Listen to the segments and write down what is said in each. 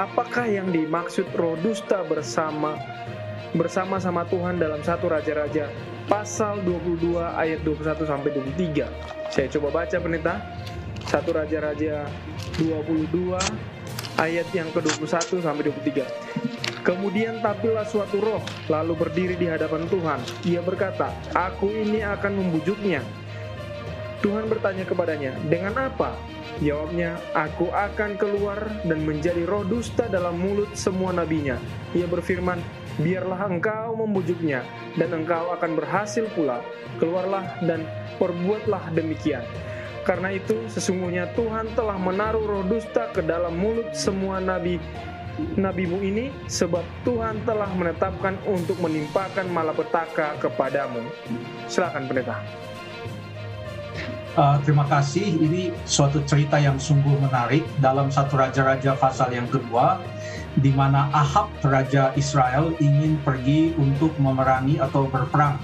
apakah yang dimaksud roh dusta bersama bersama-sama Tuhan dalam satu Raja-Raja pasal 22 ayat 21 sampai 23. Saya coba baca pendeta. Satu Raja-Raja 22 ayat yang ke-21 sampai 23. Kemudian tampillah suatu roh, lalu berdiri di hadapan Tuhan. Ia berkata, Aku ini akan membujuknya. Tuhan bertanya kepadanya, Dengan apa? Jawabnya, Aku akan keluar dan menjadi roh dusta dalam mulut semua nabinya. Ia berfirman, Biarlah engkau membujuknya, dan engkau akan berhasil pula. Keluarlah dan perbuatlah demikian. Karena itu, sesungguhnya Tuhan telah menaruh roh dusta ke dalam mulut semua nabi nabimu ini, sebab Tuhan telah menetapkan untuk menimpakan malapetaka kepadamu. Silakan pendeta. Uh, terima kasih. Ini suatu cerita yang sungguh menarik dalam satu raja-raja pasal yang kedua, di mana Ahab raja Israel ingin pergi untuk memerangi atau berperang,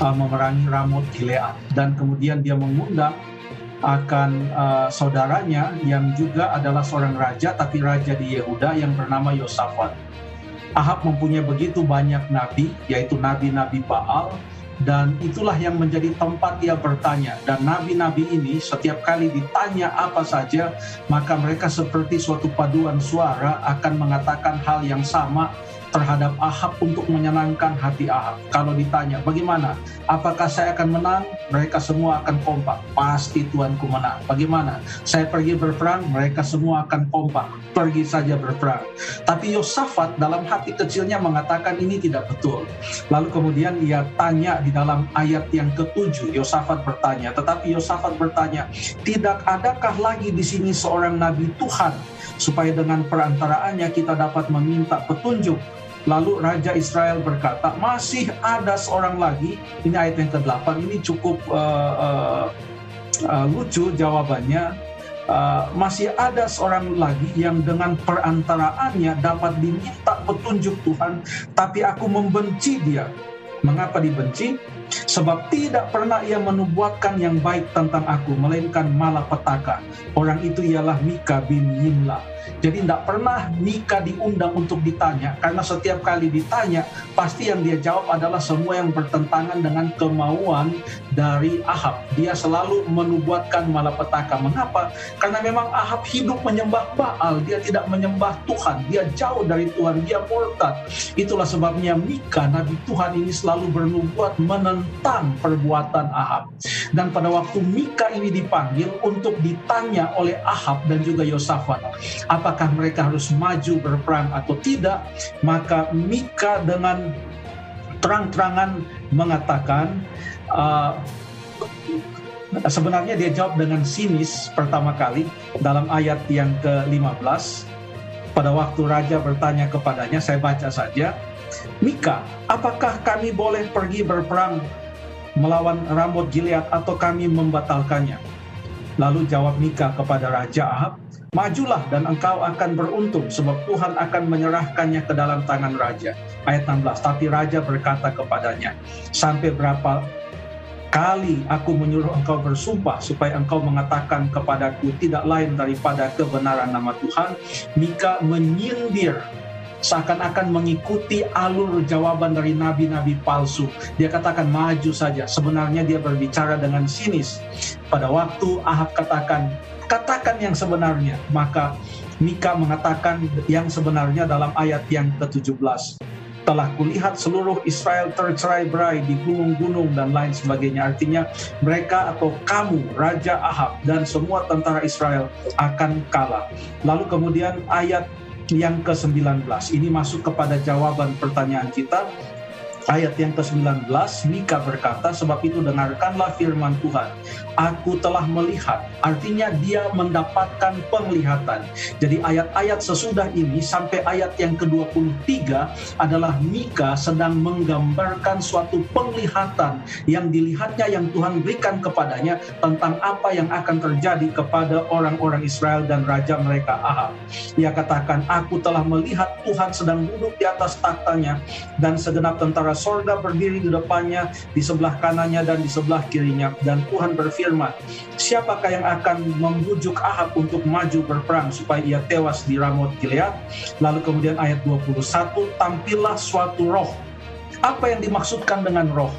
uh, memerangi Ramot Gilead, dan kemudian dia mengundang akan uh, saudaranya yang juga adalah seorang raja, tapi raja di Yehuda yang bernama Yosafat. Ahab mempunyai begitu banyak nabi, yaitu nabi-nabi Baal, dan itulah yang menjadi tempat dia bertanya. Dan nabi-nabi ini setiap kali ditanya apa saja maka mereka seperti suatu paduan suara akan mengatakan hal yang sama terhadap Ahab untuk menyenangkan hati Ahab. Kalau ditanya, bagaimana? Apakah saya akan menang? Mereka semua akan kompak. Pasti Tuanku menang. Bagaimana? Saya pergi berperang, mereka semua akan kompak. Pergi saja berperang. Tapi Yosafat dalam hati kecilnya mengatakan ini tidak betul. Lalu kemudian ia tanya di dalam ayat yang ketujuh, Yosafat bertanya. Tetapi Yosafat bertanya, tidak adakah lagi di sini seorang nabi Tuhan supaya dengan perantaraannya kita dapat meminta petunjuk Lalu Raja Israel berkata, masih ada seorang lagi, ini ayat yang ke-8, ini cukup uh, uh, uh, lucu jawabannya, uh, masih ada seorang lagi yang dengan perantaraannya dapat diminta petunjuk Tuhan, tapi aku membenci dia. Mengapa dibenci? Sebab tidak pernah ia menubuatkan yang baik tentang aku, melainkan malapetaka. Orang itu ialah Mika bin Yimla jadi tidak pernah Mika diundang untuk ditanya karena setiap kali ditanya pasti yang dia jawab adalah semua yang bertentangan dengan kemauan dari Ahab. Dia selalu menubuatkan malapetaka. Mengapa? Karena memang Ahab hidup menyembah Baal, dia tidak menyembah Tuhan, dia jauh dari Tuhan, dia murtad. Itulah sebabnya Mika Nabi Tuhan ini selalu bernubuat menentang perbuatan Ahab. Dan pada waktu Mika ini dipanggil untuk ditanya oleh Ahab dan juga Yosafat, apa apakah mereka harus maju berperang atau tidak, maka Mika dengan terang-terangan mengatakan uh, sebenarnya dia jawab dengan sinis pertama kali dalam ayat yang ke-15 pada waktu raja bertanya kepadanya saya baca saja Mika apakah kami boleh pergi berperang melawan Ramot Gilead atau kami membatalkannya lalu jawab Mika kepada raja Ahab Majulah dan engkau akan beruntung sebab Tuhan akan menyerahkannya ke dalam tangan raja. Ayat 16. Tapi raja berkata kepadanya, sampai berapa kali aku menyuruh engkau bersumpah supaya engkau mengatakan kepadaku tidak lain daripada kebenaran nama Tuhan. Mika menyindir seakan-akan mengikuti alur jawaban dari nabi-nabi palsu. Dia katakan maju saja. Sebenarnya dia berbicara dengan sinis. Pada waktu Ahab katakan, katakan yang sebenarnya. Maka Mika mengatakan yang sebenarnya dalam ayat yang ke-17 telah kulihat seluruh Israel tercerai-berai di gunung-gunung dan lain sebagainya. Artinya mereka atau kamu, Raja Ahab dan semua tentara Israel akan kalah. Lalu kemudian ayat yang ke-19. Ini masuk kepada jawaban pertanyaan kita ayat yang ke-19 Mika berkata sebab itu dengarkanlah firman Tuhan. Aku telah melihat. Artinya dia mendapatkan penglihatan. Jadi ayat-ayat sesudah ini sampai ayat yang ke-23 adalah Mika sedang menggambarkan suatu penglihatan yang dilihatnya yang Tuhan berikan kepadanya tentang apa yang akan terjadi kepada orang-orang Israel dan raja mereka Ahab. Ia katakan aku telah melihat Tuhan sedang duduk di atas taktanya dan segenap tentara sorga berdiri di depannya, di sebelah kanannya dan di sebelah kirinya. Dan Tuhan berfirman, siapakah yang akan membujuk Ahab untuk maju berperang supaya ia tewas di Ramot Gilead? Lalu kemudian ayat 21, tampillah suatu roh. Apa yang dimaksudkan dengan roh?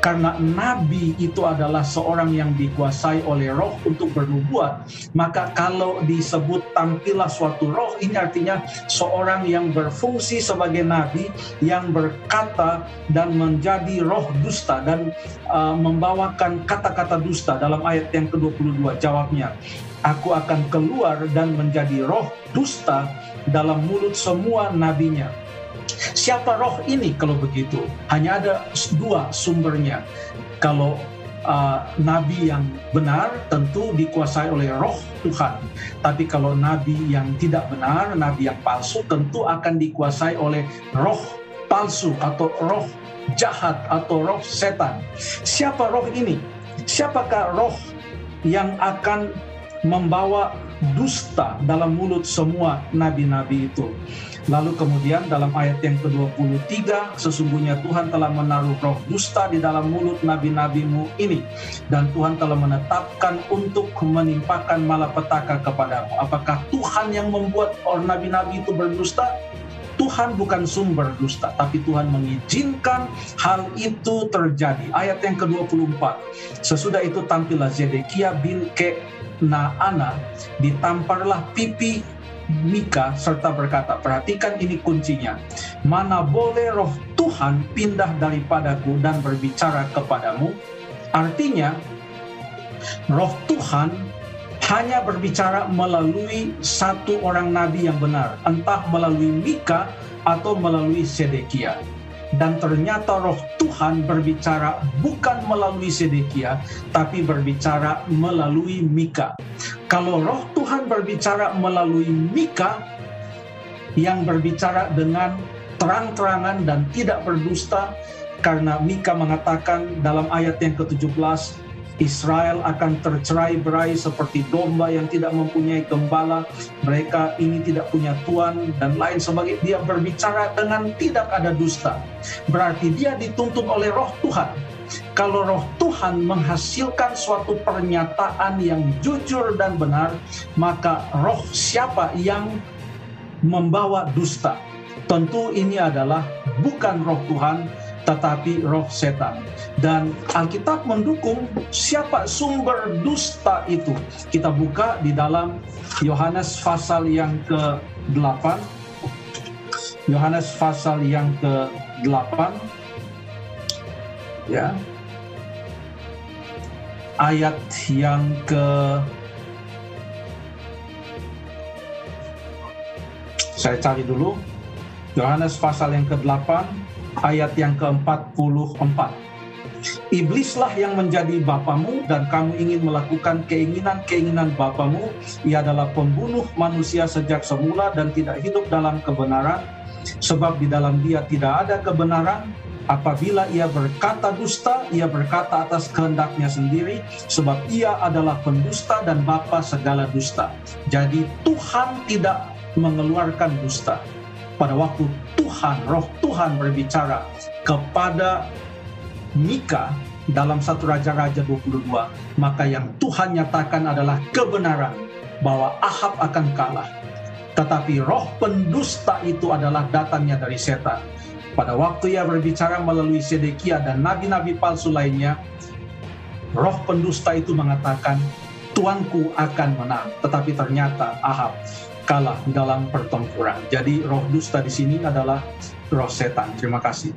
Karena nabi itu adalah seorang yang dikuasai oleh roh untuk bernubuat maka kalau disebut tampillah suatu roh ini artinya seorang yang berfungsi sebagai nabi yang berkata dan menjadi roh dusta dan uh, membawakan kata-kata dusta dalam ayat yang ke-22 jawabnya. Aku akan keluar dan menjadi roh dusta dalam mulut semua nabinya Siapa roh ini kalau begitu? Hanya ada dua sumbernya. Kalau uh, nabi yang benar tentu dikuasai oleh roh Tuhan. Tapi kalau nabi yang tidak benar, nabi yang palsu tentu akan dikuasai oleh roh palsu atau roh jahat atau roh setan. Siapa roh ini? Siapakah roh yang akan membawa dusta dalam mulut semua nabi-nabi itu? Lalu kemudian dalam ayat yang ke-23, sesungguhnya Tuhan telah menaruh roh dusta di dalam mulut nabi-nabimu ini. Dan Tuhan telah menetapkan untuk menimpakan malapetaka kepadamu. Apakah Tuhan yang membuat orang nabi-nabi itu berdusta? Tuhan bukan sumber dusta, tapi Tuhan mengizinkan hal itu terjadi. Ayat yang ke-24, sesudah itu tampillah Zedekia bin Ke Naana, ditamparlah pipi Mika serta berkata, perhatikan ini kuncinya. Mana boleh roh Tuhan pindah daripadaku dan berbicara kepadamu? Artinya, roh Tuhan hanya berbicara melalui satu orang nabi yang benar, entah melalui Mika atau melalui Sedekia dan ternyata roh Tuhan berbicara bukan melalui Sedekia tapi berbicara melalui Mika. Kalau roh Tuhan berbicara melalui Mika yang berbicara dengan terang-terangan dan tidak berdusta karena Mika mengatakan dalam ayat yang ke-17 Israel akan tercerai berai seperti domba yang tidak mempunyai gembala. Mereka ini tidak punya tuan dan lain sebagainya. Dia berbicara dengan tidak ada dusta. Berarti dia dituntun oleh roh Tuhan. Kalau roh Tuhan menghasilkan suatu pernyataan yang jujur dan benar, maka roh siapa yang membawa dusta? Tentu ini adalah bukan roh Tuhan, tetapi roh setan. Dan Alkitab mendukung siapa sumber dusta itu. Kita buka di dalam Yohanes pasal yang ke-8. Yohanes pasal yang ke-8. Ya. Ayat yang ke Saya cari dulu. Yohanes pasal yang ke-8 ayat yang ke-44. Iblislah yang menjadi bapamu dan kamu ingin melakukan keinginan-keinginan bapamu. Ia adalah pembunuh manusia sejak semula dan tidak hidup dalam kebenaran. Sebab di dalam dia tidak ada kebenaran. Apabila ia berkata dusta, ia berkata atas kehendaknya sendiri. Sebab ia adalah pendusta dan bapa segala dusta. Jadi Tuhan tidak mengeluarkan dusta pada waktu Tuhan, roh Tuhan berbicara kepada Mika dalam satu Raja-Raja 22, maka yang Tuhan nyatakan adalah kebenaran bahwa Ahab akan kalah. Tetapi roh pendusta itu adalah datangnya dari setan. Pada waktu ia berbicara melalui Sedekia dan nabi-nabi palsu lainnya, roh pendusta itu mengatakan, Tuanku akan menang. Tetapi ternyata Ahab kalah dalam pertempuran. Jadi roh dusta di sini adalah roh setan. Terima kasih.